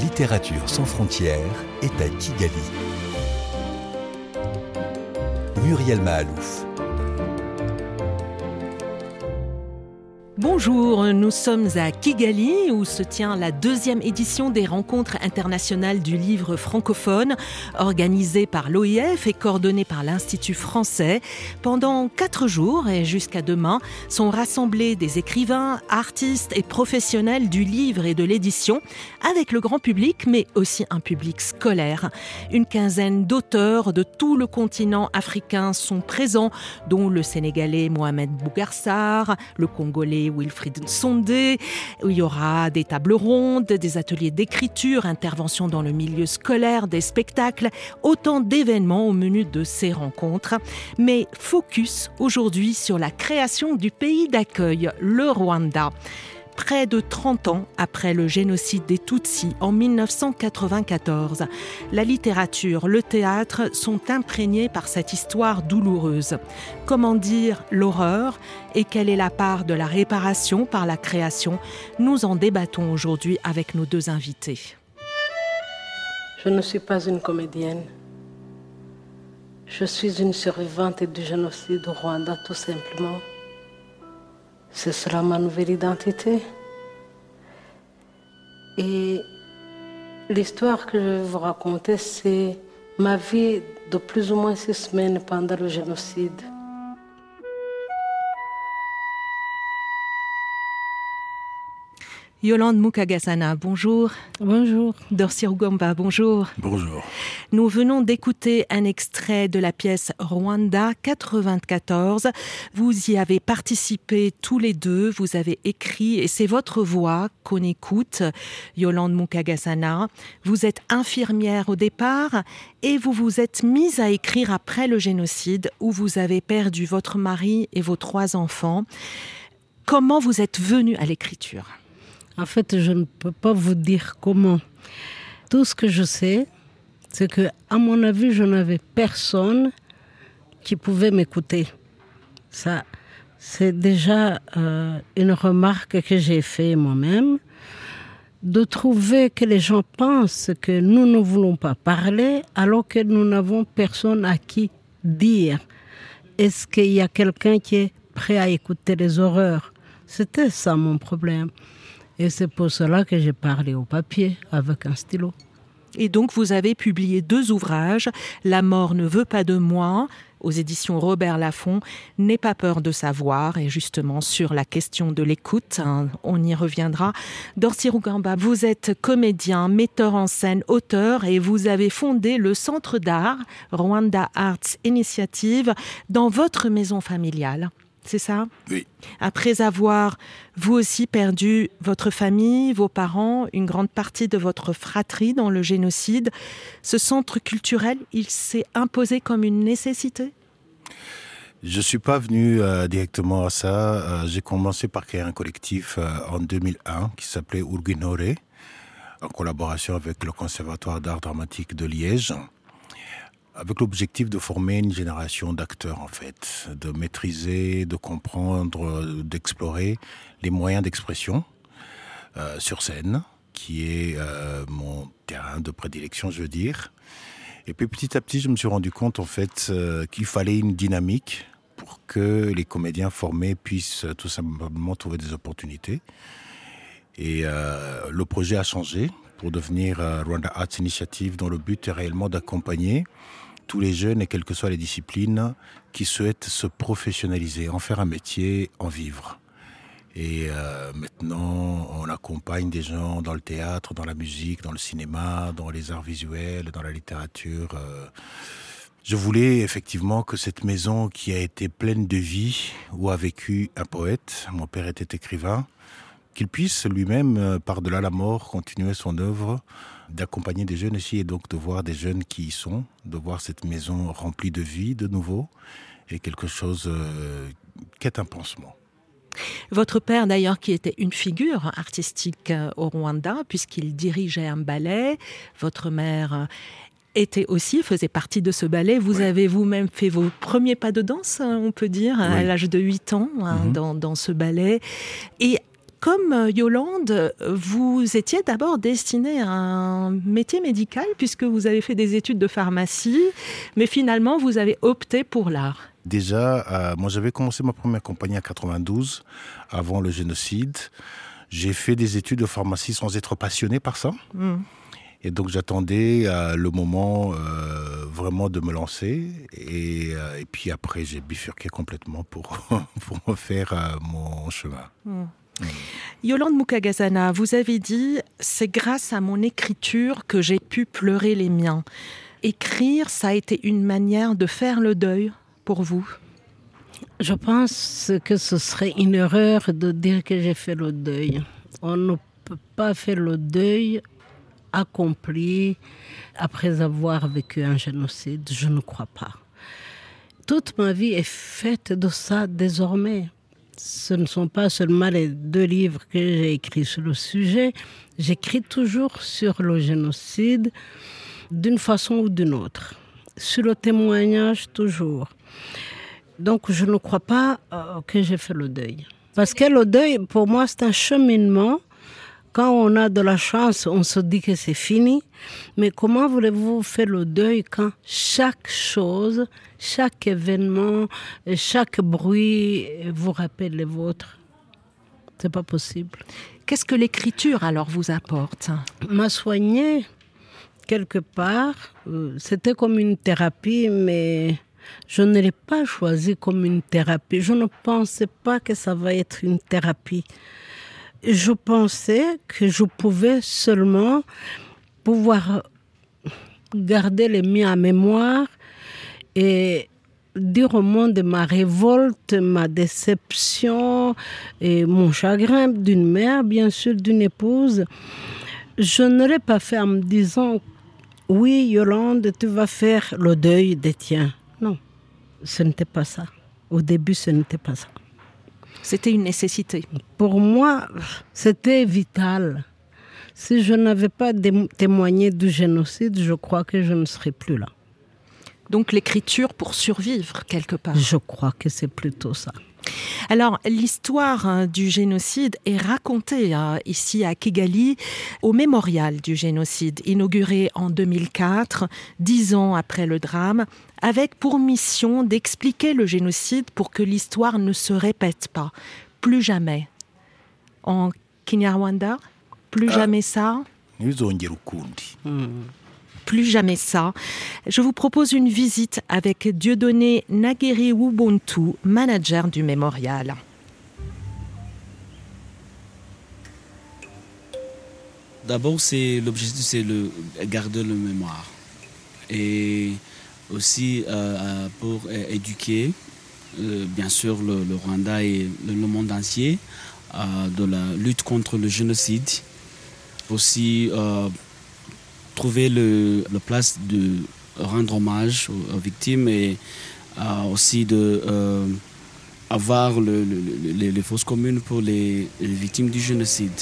Littérature sans frontières est à Kigali. Muriel Mahalouf. Bonjour, nous sommes à Kigali où se tient la deuxième édition des rencontres internationales du livre francophone organisée par l'OIF et coordonnée par l'Institut français. Pendant quatre jours et jusqu'à demain sont rassemblés des écrivains, artistes et professionnels du livre et de l'édition avec le grand public mais aussi un public scolaire. Une quinzaine d'auteurs de tout le continent africain sont présents dont le Sénégalais Mohamed Bougarsar, le Congolais Wilfried Sondé, où il y aura des tables rondes, des ateliers d'écriture, interventions dans le milieu scolaire, des spectacles, autant d'événements au menu de ces rencontres. Mais focus aujourd'hui sur la création du pays d'accueil, le Rwanda près de 30 ans après le génocide des Tutsis en 1994. La littérature, le théâtre sont imprégnés par cette histoire douloureuse. Comment dire l'horreur et quelle est la part de la réparation par la création? Nous en débattons aujourd'hui avec nos deux invités. Je ne suis pas une comédienne. Je suis une survivante du génocide au Rwanda tout simplement. Ce sera ma nouvelle identité. Et l'histoire que je vais vous raconter, c'est ma vie de plus ou moins six semaines pendant le génocide. Yolande Mukagasana, bonjour. Bonjour. Dorsi Rugomba, bonjour. Bonjour. Nous venons d'écouter un extrait de la pièce Rwanda 94. Vous y avez participé tous les deux, vous avez écrit et c'est votre voix qu'on écoute, Yolande Mukagasana. Vous êtes infirmière au départ et vous vous êtes mise à écrire après le génocide où vous avez perdu votre mari et vos trois enfants. Comment vous êtes venue à l'écriture? En fait, je ne peux pas vous dire comment. Tout ce que je sais, c'est que, à mon avis, je n'avais personne qui pouvait m'écouter. Ça, c'est déjà euh, une remarque que j'ai faite moi-même, de trouver que les gens pensent que nous ne voulons pas parler alors que nous n'avons personne à qui dire. Est-ce qu'il y a quelqu'un qui est prêt à écouter les horreurs? C'était ça mon problème. Et c'est pour cela que j'ai parlé au papier avec un stylo. Et donc vous avez publié deux ouvrages, La mort ne veut pas de moi, aux éditions Robert Laffont, N'aie pas peur de savoir, et justement sur la question de l'écoute, hein, on y reviendra. Dorsi Rugamba, vous êtes comédien, metteur en scène, auteur, et vous avez fondé le Centre d'art Rwanda Arts Initiative dans votre maison familiale c'est ça? Oui. Après avoir, vous aussi, perdu votre famille, vos parents, une grande partie de votre fratrie dans le génocide, ce centre culturel, il s'est imposé comme une nécessité? Je ne suis pas venu euh, directement à ça. Euh, j'ai commencé par créer un collectif euh, en 2001 qui s'appelait Urginore, en collaboration avec le Conservatoire d'art dramatique de Liège avec l'objectif de former une génération d'acteurs en fait, de maîtriser, de comprendre, d'explorer les moyens d'expression euh, sur scène, qui est euh, mon terrain de prédilection, je veux dire. Et puis petit à petit, je me suis rendu compte en fait euh, qu'il fallait une dynamique pour que les comédiens formés puissent tout simplement trouver des opportunités. Et le projet a changé pour devenir Rwanda Arts Initiative, dont le but est réellement d'accompagner tous les jeunes, et quelles que soient les disciplines, qui souhaitent se professionnaliser, en faire un métier, en vivre. Et euh, maintenant, on accompagne des gens dans le théâtre, dans la musique, dans le cinéma, dans les arts visuels, dans la littérature. Euh. Je voulais effectivement que cette maison qui a été pleine de vie, où a vécu un poète, mon père était écrivain, qu'il puisse lui-même, euh, par-delà la mort, continuer son œuvre d'accompagner des jeunes ici et donc de voir des jeunes qui y sont, de voir cette maison remplie de vie de nouveau et quelque chose euh, qui est un pansement. Votre père, d'ailleurs, qui était une figure artistique euh, au Rwanda, puisqu'il dirigeait un ballet, votre mère euh, était aussi, faisait partie de ce ballet. Vous avez vous-même fait vos premiers pas de danse, on peut dire, à l'âge de 8 ans, hein, mmh. dans, dans, ce ballet. Et comme euh, Yolande, vous étiez d'abord destinée à un métier médical puisque vous avez fait des études de pharmacie, mais finalement vous avez opté pour l'art. Déjà, euh, moi j'avais commencé ma première compagnie en 92, avant le génocide. J'ai fait des études de pharmacie sans être passionné par ça. Hmm. Et donc j'attendais euh, le moment euh, vraiment de me lancer. Et, euh, et puis après, j'ai bifurqué complètement pour, pour refaire euh, mon chemin. Yolande Mukagazana, vous avez dit c'est grâce à mon écriture que j'ai pu pleurer les miens. Écrire, ça a été une manière de faire le deuil pour vous? Je pense que ce serait une erreur de dire que j'ai fait le deuil. On ne peut pas faire le deuil accompli après avoir vécu un génocide. Je ne crois pas. Toute ma vie est faite de ça désormais. Ce ne sont pas seulement les deux livres que j'ai écrits sur le sujet. J'écris toujours sur le génocide d'une façon ou d'une autre. Sur le témoignage, toujours. Donc, je ne crois pas euh, que j'ai fait le deuil. Parce que le deuil, pour moi, c'est un cheminement. Quand on a de la chance, on se dit que c'est fini. Mais comment voulez-vous faire le deuil quand chaque chose, chaque événement, chaque bruit vous rappelle les vôtres? C'est pas possible. Qu'est-ce que l'écriture alors vous apporte? M'a soigné quelque part. Euh, C'était comme une thérapie, mais je ne l'ai pas choisi comme une thérapie. Je ne pensais pas que ça va être une thérapie. Je pensais que je pouvais seulement pouvoir garder les miens en mémoire et dire au monde ma révolte, ma déception et mon chagrin d'une mère, bien sûr, d'une épouse. Je ne l'ai pas fait en me disant oui, Yolande, tu vas faire le deuil des tiens. Non, ce n'était pas ça. Au début, ce n'était pas ça. C'était une nécessité. Pour moi, c'était vital. Si je n'avais pas témoigné du génocide, je crois que je ne serais plus là. Donc l'écriture pour survivre quelque part. Je crois que c'est plutôt ça. Alors, l'histoire hein, du génocide est racontée hein, ici à Kigali au mémorial du génocide, inauguré en 2004, dix ans après le drame, avec pour mission d'expliquer le génocide pour que l'histoire ne se répète pas. Plus jamais. En Kinyarwanda, plus jamais ça. Plus jamais ça. Je vous propose une visite avec Dieudonné Nageri Ubuntu, manager du mémorial. D'abord, c'est l'objectif, c'est le garder le mémoire et aussi euh, euh, pour euh, éduquer, bien sûr, le, Rwanda et le, le monde entier de la lutte contre le génocide. Aussi trouver le, la place de rendre hommage aux, victimes et euh, aussi de euh, avoir le- le- le- les, les fausses communes pour les victimes du génocide.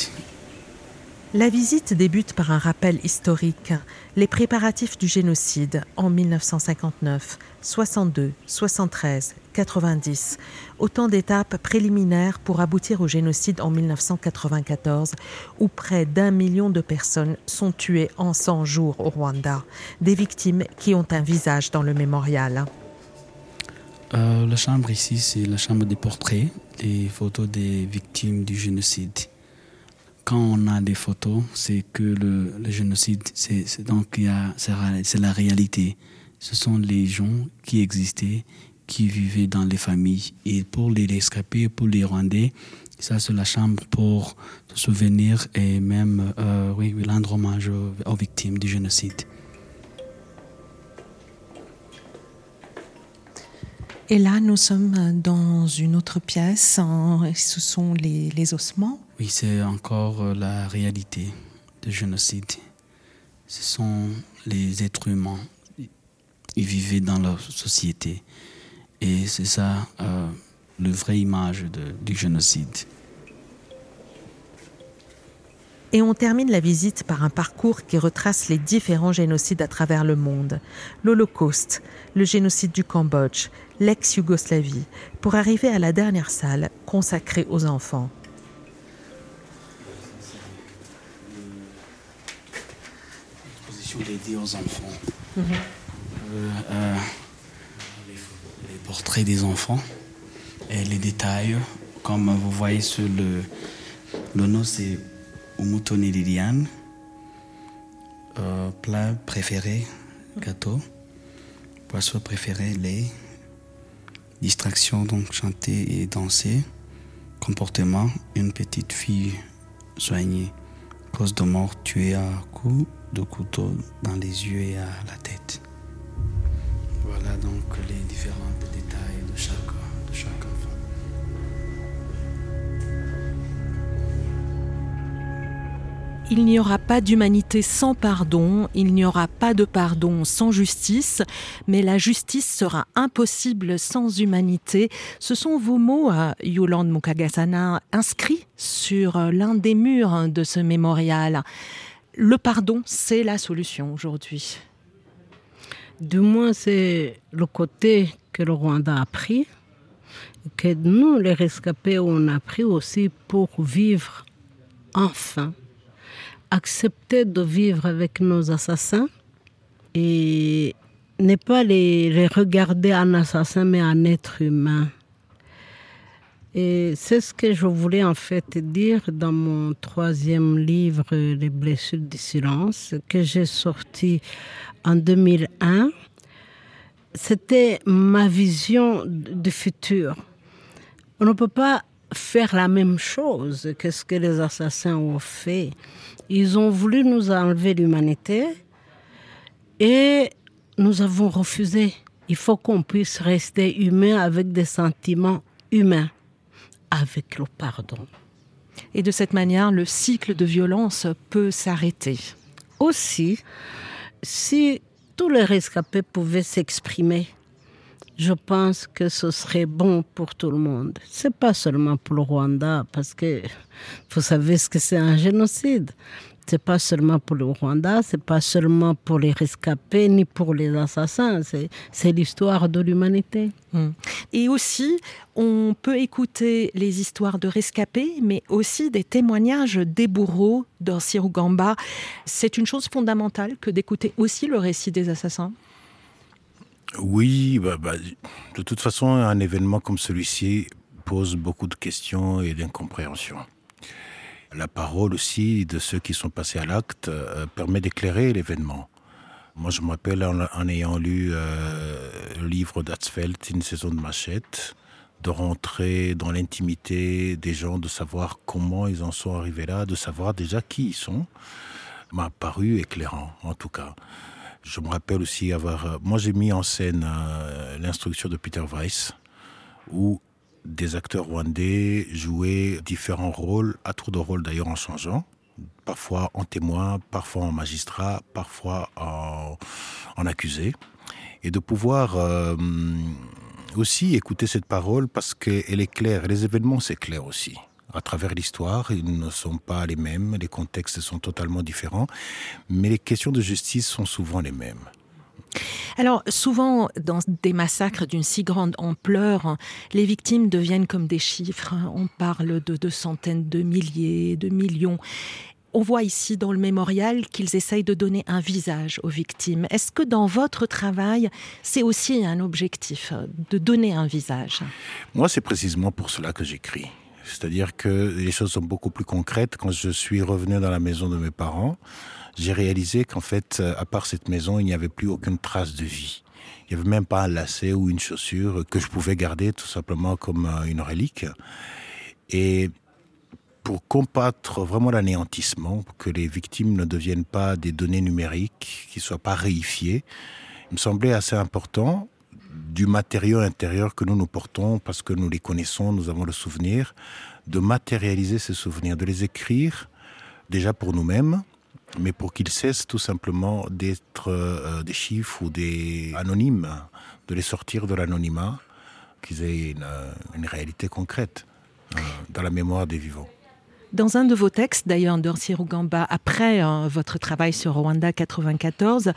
La visite débute par un rappel historique. Les préparatifs du génocide en 1959, 62, 73, 90. Autant d'étapes préliminaires pour aboutir au génocide en 1994, où près d'un million de personnes sont tuées en 100 jours au Rwanda. Des victimes qui ont un visage dans le mémorial. Euh, la chambre ici, c'est la chambre des portraits, des photos des victimes du génocide. Quand on a des photos, c'est que le, génocide, c'est donc c'est la réalité. Ce sont les gens qui existaient, qui vivaient dans les familles. Et pour les rescapés, pour les Rwandais, ça c'est la chambre pour se souvenir et même euh, rendre hommage aux victimes du génocide. Et là, nous sommes dans une autre pièce. hein, Ce sont les, ossements. Oui, c'est encore euh, la réalité du génocide. Ce sont les êtres humains. Ils vivaient dans leur société. Et c'est ça, euh, le vraie image du génocide. Et on termine la visite par un parcours qui retrace les différents génocides à travers le monde. L'Holocauste, le génocide du Cambodge, l'ex-Yougoslavie, pour arriver à la dernière salle consacrée aux enfants. Dédiée aux enfants. Mhm. Euh, euh, les, portraits des enfants et les détails, comme vous voyez sur le, le nom, c'est Umutoni Liliane. Euh, plat préféré, gâteau. Poisson préféré, lait. Distraction, donc chanter et danser. Comportement, une petite fille soignée. Cause de mort tuée à coups de couteau dans les yeux et à la tête. Voilà donc les différents détails de chaque, de chaque Il n'y aura pas d'humanité sans pardon, il n'y aura pas de pardon sans justice, mais la justice sera impossible sans humanité. Ce sont vos mots, Yolande Mukagasana, inscrits sur l'un des murs de ce mémorial. Le pardon, c'est la solution aujourd'hui. Du moins, c'est le côté que le Rwanda a pris, que nous, les rescapés, on a pris aussi pour vivre enfin accepter de vivre avec nos assassins et ne pas les, regarder en assassin, mais en être humain. Et c'est ce que je voulais en fait dire dans mon troisième livre, Les blessures du silence, que j'ai sorti en 2001. C'était ma vision du futur. On ne peut pas faire la même chose que ce que les assassins ont fait. Ils ont voulu nous enlever l'humanité et nous avons refusé. Il faut qu'on puisse rester humain avec des sentiments humains, avec le pardon. Et de cette manière, le cycle de violence peut s'arrêter. Aussi, si tous les rescapés pouvaient s'exprimer, je pense que ce serait bon pour tout le monde. C'est pas seulement pour le Rwanda, parce que vous savez ce que c'est un génocide. C'est pas seulement pour le Rwanda, c'est pas seulement pour les rescapés ni pour les assassins. C'est l'histoire de l'humanité. Hmm. Et aussi, on peut écouter les histoires de rescapés, mais aussi des témoignages des bourreaux dans Sirugamba. C'est une chose fondamentale que d'écouter aussi le récit des assassins. Oui, bah, bah, de toute façon, un événement comme celui-ci pose beaucoup de questions et d'incompréhension. La parole aussi de ceux qui sont passés à l'acte euh, permet d'éclairer l'événement. Moi, je me rappelle en, ayant lu euh, le livre d'Atzfeld, Une saison de machette, de rentrer dans l'intimité des gens, de savoir comment ils en sont arrivés là, de savoir déjà qui ils sont, m'a paru éclairant, en tout cas. Je me rappelle aussi avoir... Euh, moi, j'ai mis en scène euh, l'instruction de Peter Weiss, où des acteurs rwandais jouaient différents rôles, à tour de rôle d'ailleurs en changeant, parfois en témoin, parfois en magistrat, parfois en, accusé, et de pouvoir euh, aussi écouter cette parole parce qu'elle est claire, les événements c'est clair aussi à travers l'histoire. Ils ne sont pas les mêmes, les contextes sont totalement différents, mais les questions de justice sont souvent les mêmes. Alors souvent, dans des massacres d'une si grande ampleur, les victimes deviennent comme des chiffres. On parle de, de centaines de milliers, de millions. On voit ici dans le mémorial qu'ils essayent de donner un visage aux victimes. Est-ce que dans votre travail, c'est aussi un objectif de donner un visage? Moi, c'est précisément pour cela que j'écris. C'est-à-dire que les choses sont beaucoup plus concrètes. Quand je suis revenu dans la maison de mes parents, j'ai réalisé qu'en fait, à part cette maison, il n'y avait plus aucune trace de vie. Il n'y avait même pas un lacet ou une chaussure que je pouvais garder tout simplement comme euh, une relique. Et pour combattre vraiment l'anéantissement, pour que les victimes ne deviennent pas des données numériques, qu'ils ne soient pas réifiées, il me semblait assez important du matériau intérieur que nous nous portons parce que nous les connaissons, nous avons le souvenir, de matérialiser ces souvenirs, de les écrire déjà pour nous-mêmes, mais pour qu'ils cessent tout simplement d'être euh, des chiffres ou des anonymes, de les sortir de l'anonymat, qu'ils aient une, euh, réalité concrète euh, dans la mémoire des vivants. Dans un de vos textes, d'ailleurs, Dorsi Rugamba, après hein, votre travail sur Rwanda 94,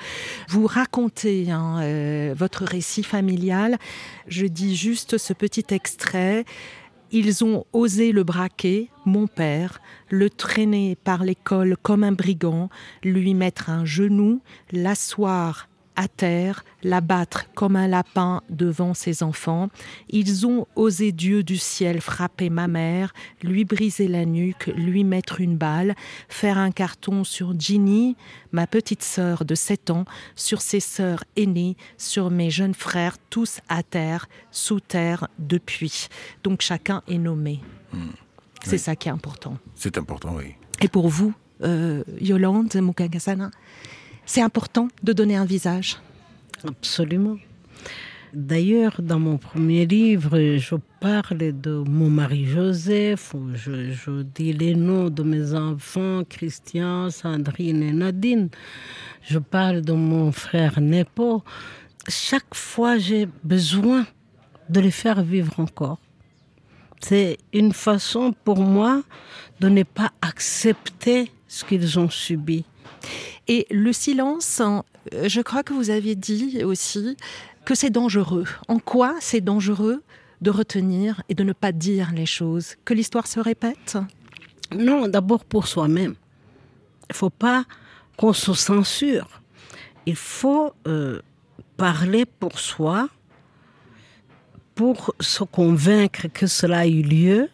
vous racontez hein, euh, votre récit familial. Je dis juste ce petit extrait. Ils ont osé le braquer, mon père, le traîner par l'école comme un brigand, lui mettre un genou, l'asseoir à terre, l'abattre comme un lapin devant ses enfants. Ils ont osé Dieu du ciel frapper ma mère, lui briser la nuque, lui mettre une balle, faire un carton sur Ginny, ma petite sœur de 7 ans, sur ses sœurs aînées, sur mes jeunes frères, tous à terre, sous terre depuis. Donc chacun est nommé. Hmm. C'est oui. ça qui est important. C'est important, oui. Et pour vous, euh, Yolande Mukagasana, c'est important de donner un visage. Absolument. D'ailleurs, dans mon premier livre, je parle de mon mari Joseph, je, dis les noms de mes enfants, Christian, Sandrine et Nadine. Je parle de mon frère Nepo. Chaque fois, j'ai besoin de les faire vivre encore. C'est une façon pour moi de ne pas accepter ce qu'ils ont subi. Et le silence, je crois que vous aviez dit aussi que c'est dangereux. En quoi c'est dangereux de retenir et de ne pas dire les choses? Que l'histoire se répète? Non, d'abord pour soi-même. Il ne faut pas qu'on se censure. Il faut euh, parler pour soi, pour se convaincre que cela a eu lieu,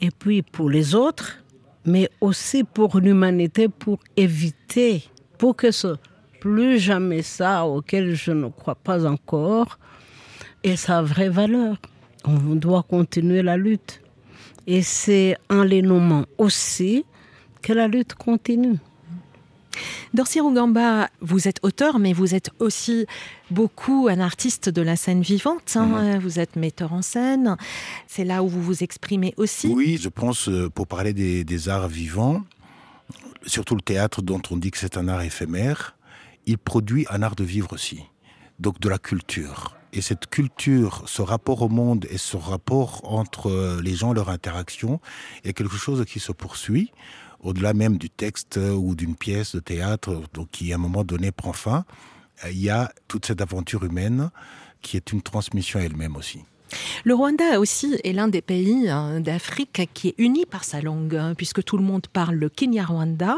et puis pour les autres, mais aussi pour l'humanité, pour éviter, pour que ce plus jamais ça auquel je ne crois pas encore ait sa vraie valeur. On doit continuer la lutte. Et c'est en les nommant aussi que la lutte continue. Dorcy Rugamba, vous êtes auteur, mais vous êtes aussi beaucoup un artiste de la scène vivante. Hein. Mmh. Vous êtes metteur en scène. C'est là où vous vous exprimez aussi. Oui, je pense, pour parler des, des arts vivants, surtout le théâtre dont on dit que c'est un art éphémère, il produit un art de vivre aussi, donc de la culture. Et cette culture, ce rapport au monde et ce rapport entre les gens, leur interaction, est quelque chose qui se poursuit au-delà même du texte ou d'une pièce de théâtre, qui à un moment donné prend fin. Il y a toute cette aventure humaine qui est une transmission elle-même aussi. Le Rwanda aussi est l'un des pays d'Afrique qui est uni par sa langue, puisque tout le monde parle le Kenya-Rwanda.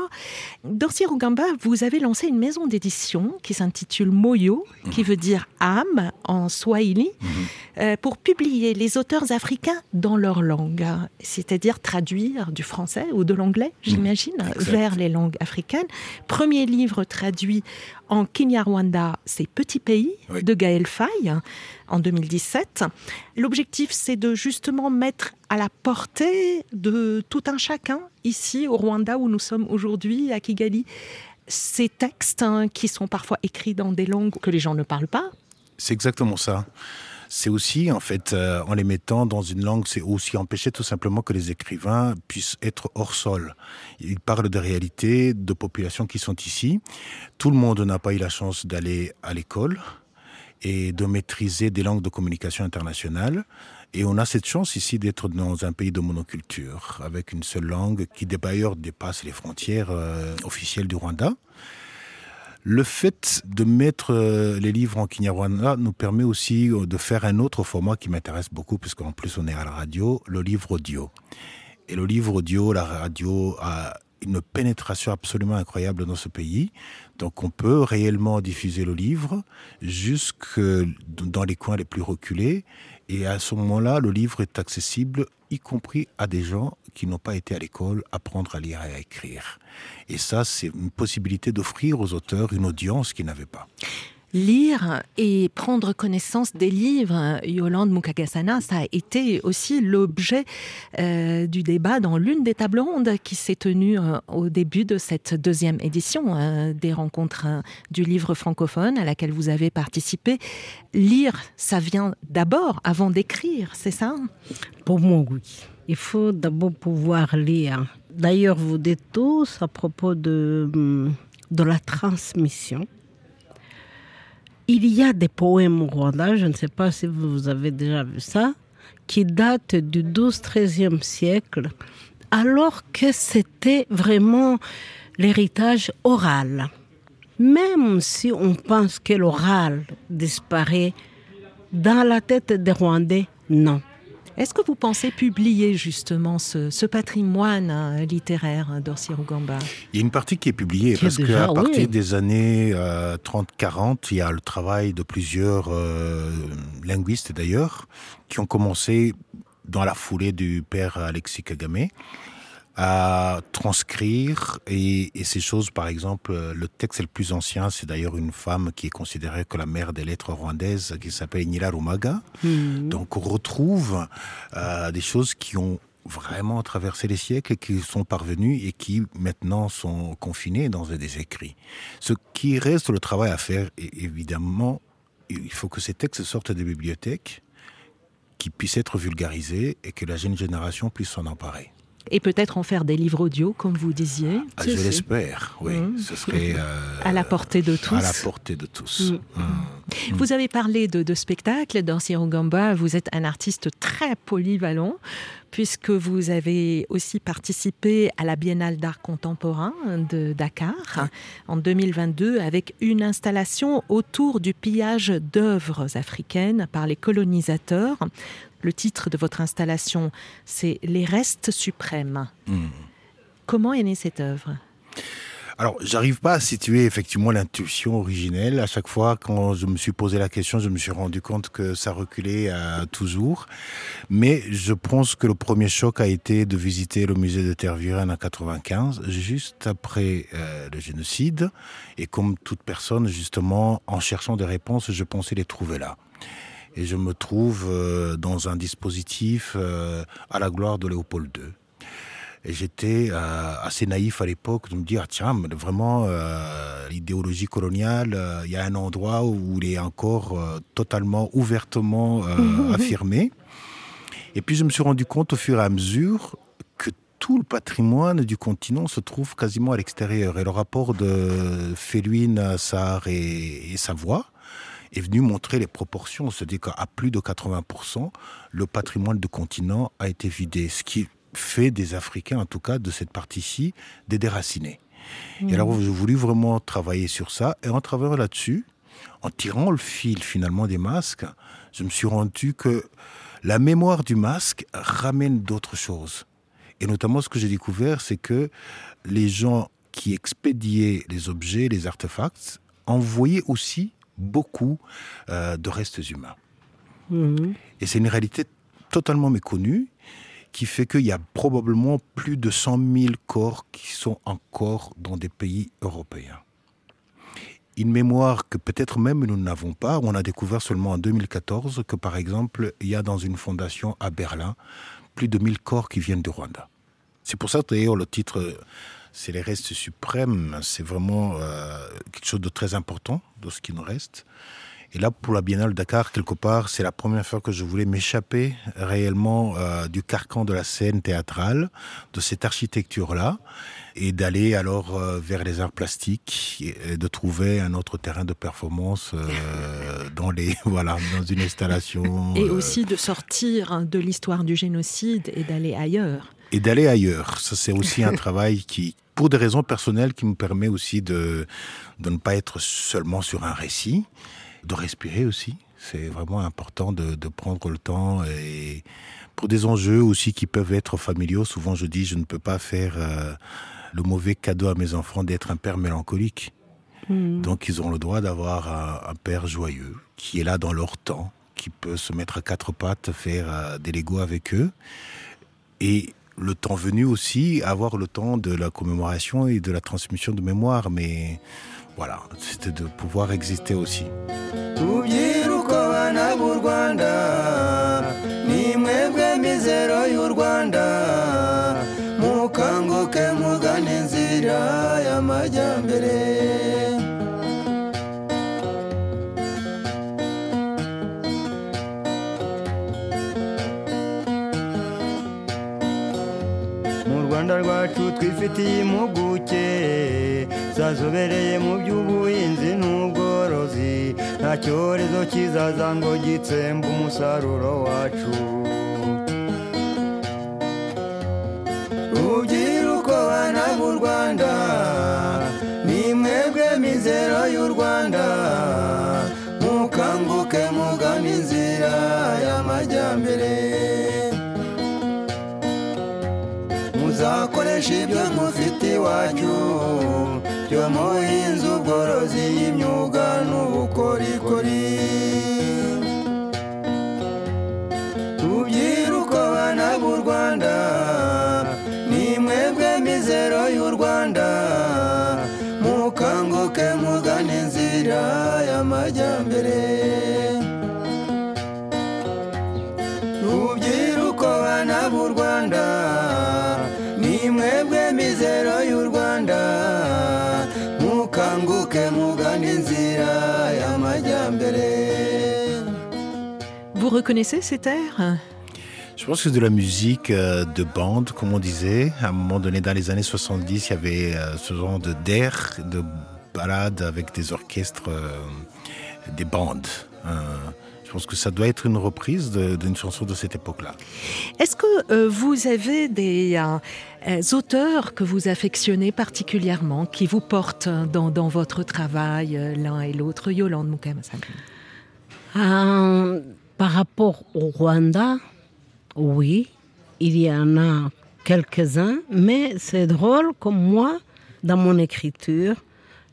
Dorcy Rugamba, vous avez lancé une maison d'édition qui s'intitule Moyo, qui veut dire âme en swahili, mm -hmm. pour publier les auteurs africains dans leur langue, c'est-à-dire traduire du français ou de l'anglais, j'imagine, mmh. vers les langues africaines. Premier livre traduit en Kenya-Rwanda, c'est Petit pays oui. de Gaël Faye en 2017. L'objectif, c'est de justement mettre à la portée de tout un chacun ici au Rwanda où nous sommes aujourd'hui, à Kigali, ces textes hein, qui sont parfois écrits dans des langues que les gens ne parlent pas. C'est exactement ça c'est aussi en fait euh, en les mettant dans une langue c'est aussi empêcher tout simplement que les écrivains puissent être hors sol ils parlent de réalité de populations qui sont ici tout le monde n'a pas eu la chance d'aller à l'école et de maîtriser des langues de communication internationale et on a cette chance ici d'être dans un pays de monoculture avec une seule langue qui d'ailleurs dépasse les frontières euh, officielles du Rwanda Le fait de mettre euh, les livres en Kinyarwanda nous permet aussi euh, de faire un autre format qui m'intéresse beaucoup puisqu'en plus on est à la radio, le livre audio. Et le livre audio, la radio a une pénétration absolument incroyable dans ce pays. Donc on peut réellement diffuser le livre jusque dans les coins les plus reculés. Et à ce moment-là, le livre est accessible, y compris à des gens qui n'ont pas été à l'école, apprendre à lire et à écrire. Et ça, c'est une possibilité d'offrir aux auteurs une audience qu'ils n'avaient pas. Lire et prendre connaissance des livres, Yolande Mukagasana, ça a été aussi l'objet euh, du débat dans l'une des tables rondes qui s'est tenue euh, au début de cette deuxième édition euh, des rencontres euh, du livre francophone à laquelle vous avez participé. Lire, ça vient d'abord avant d'écrire, c'est ça? Pour moi, oui. Il faut d'abord pouvoir lire. D'ailleurs, vous dites tous à propos de, de la transmission il y a des poèmes au Rwanda, je ne sais pas si vous avez déjà vu ça, qui datent du 12-13e siècle, alors que c'était vraiment l'héritage oral. Même si on pense que l'oral disparaît, dans la tête des Rwandais, non. Est-ce que vous pensez publier justement ce, ce patrimoine hein, littéraire Rugamba? Il y a une partie qui est publiée Qui parce qu'à partir oui. des années euh, 30-40, il y a le travail de plusieurs euh, linguistes d'ailleurs qui ont commencé dans la foulée du père Alexis Kagame à transcrire et, et ces choses, par exemple, euh, le texte le plus ancien, c'est d'ailleurs une femme qui est considérée comme la mère des lettres rwandaises, qui s'appelle Nila Rumaga. Donc on retrouve euh, des choses qui ont vraiment traversé les siècles et qui sont parvenues et qui maintenant sont confinées dans des écrits. Ce qui reste le travail à faire, é- évidemment, il faut que ces textes sortent des bibliothèques, qui puissent être vulgarisés et que la jeune génération puisse s'en emparer. Et peut-être en faire des livres audio, comme vous disiez, Ah, je l'espère, oui. Mhm. Ce serait euh, à la portée de tous. à la portée de tous. Mm. Mm. Vous avez parlé de, de spectacle dans Sirogamba. Vous êtes un artiste très polyvalent, puisque vous avez aussi participé à la Biennale d'art contemporain de Dakar en 2022 avec une installation autour du pillage d'œuvres africaines par les colonisateurs. Le titre de votre installation, c'est Les restes suprêmes. Mm. Comment est née cette œuvre? Alors, j'arrive pas à situer effectivement l'intuition originelle. À chaque fois, quand je me suis posé la question, je me suis rendu compte que ça reculait euh, toujours. Mais je pense que le premier choc a été de visiter le musée de Tervuren en 95, juste après euh, le génocide. Et comme toute personne, justement, en cherchant des réponses, je pensais les trouver là. Et je me trouve euh, dans un dispositif euh, à la gloire de Léopold II. Et j'étais euh, assez naïf à l'époque de me dire, ah, tiens, vraiment, euh, l'idéologie coloniale, euh, il y a un endroit où il est encore totalement, ouvertement affirmé. Et puis je me suis rendu compte au fur et à mesure que tout le patrimoine du continent se trouve quasiment à l'extérieur. Et le rapport de Féluine, Sahar et, et Savoie est venu montrer les proportions. C'est-à-dire qu'à plus de 80%, le patrimoine du continent a été vidé. Ce qui fait des Africains, en tout cas de cette partie-ci, des déracinés. Et alors, j'ai voulu vraiment travailler sur ça. Et en travaillant là-dessus, en tirant le fil finalement des masques, je me suis rendu que la mémoire du masque ramène d'autres choses. Et notamment, ce que j'ai découvert, c'est que les gens qui expédiaient les objets, les artefacts, envoyaient aussi beaucoup euh, de restes humains. Mhm. Et c'est une réalité totalement méconnue qui fait qu'il y a probablement plus de 100 000 corps qui sont encore dans des pays européens. Une mémoire que peut-être même nous n'avons pas. On a découvert seulement en 2014 que, par exemple, il y a dans une fondation à Berlin plus de 1000 corps qui viennent du Rwanda. C'est pour ça d'ailleurs le titre, c'est les restes suprêmes. C'est vraiment euh, quelque chose de très important de ce qui nous reste. Et là, pour la Biennale Dakar, quelque part, c'est la première fois que je voulais m'échapper réellement euh, du carcan de la scène théâtrale, de cette architecture-là, et d'aller alors euh, vers les arts plastiques et, et de trouver un autre terrain de performance euh, dans les voilà dans une installation Et aussi de sortir de l'histoire du génocide et d'aller ailleurs. et d'aller ailleurs. Ça, c'est aussi un travail qui, pour des raisons personnelles, qui me permet aussi de, de ne pas être seulement sur un récit, de respirer aussi. C'est vraiment important de, de prendre le temps et pour des enjeux aussi qui peuvent être familiaux. Souvent, je dis, je ne peux pas faire euh, le mauvais cadeau à mes enfants d'être un père mélancolique. Mhm. Donc, ils ont le droit d'avoir un, un père joyeux qui est là dans leur temps, qui peut se mettre à quatre pattes, faire euh, des Legos avec eux. Et le temps venu aussi, avoir le temps de la commémoration et de la transmission de mémoire. Mais voilà, c'était de pouvoir exister aussi. Rwanda rwacu twifitiye impuguke. Zazobereye mu by'ubuhinzi n'ubworozi. Nta cyorezo kizaza ngo gitsembe umusaruro wacu. Rubyiruko bana b'u rwanda ni mwebwe mizero y'u rwanda. Mukanguke mugana inzira y'amajyambere. Mukoresha ibyo mufite iwacu. Byo muhinzi ubworozi imyuga n'ubukorikori. Rubyiruko bana b'u rwanda ni mwebwe mizero y'u rwanda. Mukanguke mugane inzira y'amajyambere. Vous reconnaissez cet air Je pense que c'est de la musique euh, de bande, comme on disait. À un moment donné, dans les années 70, il y avait euh, ce genre de d'air, de balade avec des orchestres, euh, des bandes. Euh, je pense que ça doit être une reprise d'une chanson de cette époque-là. Est-ce que vous avez des auteurs que vous affectionnez particulièrement, qui vous portent dans, dans votre travail, l'un et l'autre? Yolande Moukamasam. Par rapport au Rwanda, oui, il y en a quelques-uns, mais c'est drôle comme moi, dans mon écriture,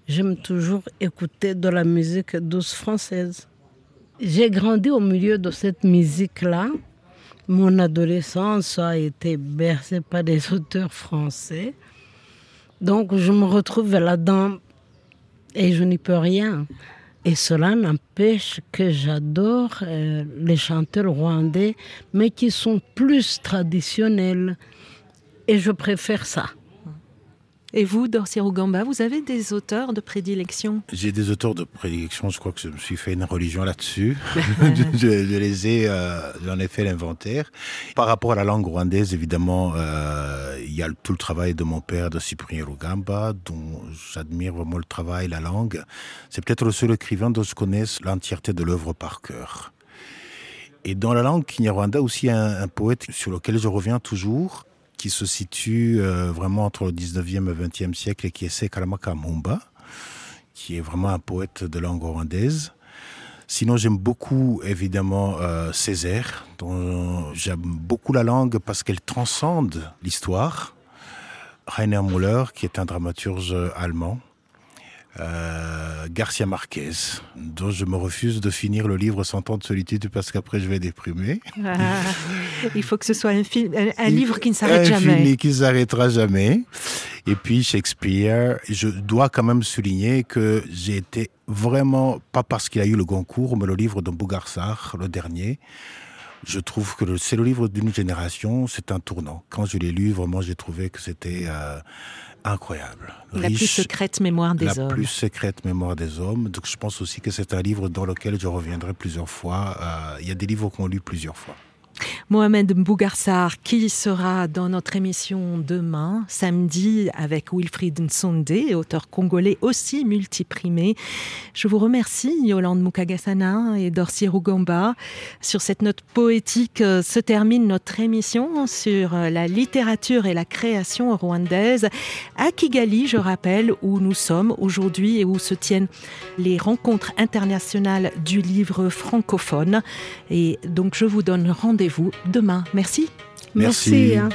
j'aime toujours écouter de la musique douce française. J'ai grandi au milieu de cette musique-là. Mon adolescence a été bercée par des auteurs français. Donc je me retrouve là-dedans et je n'y peux rien. Et cela n'empêche que j'adore euh, les chanteurs rwandais, mais qui sont plus traditionnels. Et je préfère ça. Et vous, Dorcia Rugamba, vous avez des auteurs de prédilection? J'ai des auteurs de prédilection, je crois que je me suis fait une religion là-dessus. je, je les ai, euh, j'en ai fait l'inventaire. Par rapport à la langue rwandaise, évidemment, euh, il y a tout le travail de mon père, de Cyprien Rugamba, dont j'admire vraiment le travail, la langue. C'est peut-être le seul écrivain dont je connaisse l'entièreté de l'œuvre par cœur. Et dans la langue kinyarwanda aussi, un, un poète sur lequel je reviens toujours, qui se situe euh, vraiment entre le 19e et 20e siècle et qui est Sekaramaka Mumba, qui est vraiment un poète de langue rwandaise. Sinon, j'aime beaucoup, évidemment, euh, Césaire, dont j'aime beaucoup la langue parce qu'elle transcende l'histoire. Rainer Müller, qui est un dramaturge allemand. Euh, Garcia Marquez, dont je me refuse de finir le livre Cent ans de solitude parce qu'après je vais déprimer. Ah, Il faut que ce soit un, film, un, un livre qui ne s'arrête Un jamais. film qui ne s'arrêtera jamais. Et puis Shakespeare, je dois quand même souligner que j'ai été vraiment, pas parce qu'il a eu le Goncourt, mais le livre de Bougarsar, le dernier, je trouve que c'est le livre d'une génération, c'est un tournant. Quand je l'ai lu, vraiment, j'ai trouvé que c'était euh, incroyable. La plus secrète mémoire des la hommes. plus secrète mémoire des hommes. Donc je pense aussi que c'est un livre dans lequel je reviendrai plusieurs fois. Euh, Il y a des livres qu'on lit plusieurs fois. Mohamed Mbougarsar, qui sera dans notre émission demain, samedi, avec Wilfried Nsonde, auteur congolais aussi multiprimé. Je vous remercie, Yolande Mukagasana et Dorcy Rugamba. Sur cette note poétique euh, se termine notre émission sur euh, la littérature et la création rwandaise à Kigali, je rappelle, où nous sommes aujourd'hui et où se tiennent les rencontres internationales du livre francophone. Et donc, je vous donne rendez-vous demain. Merci. Merci. Hein.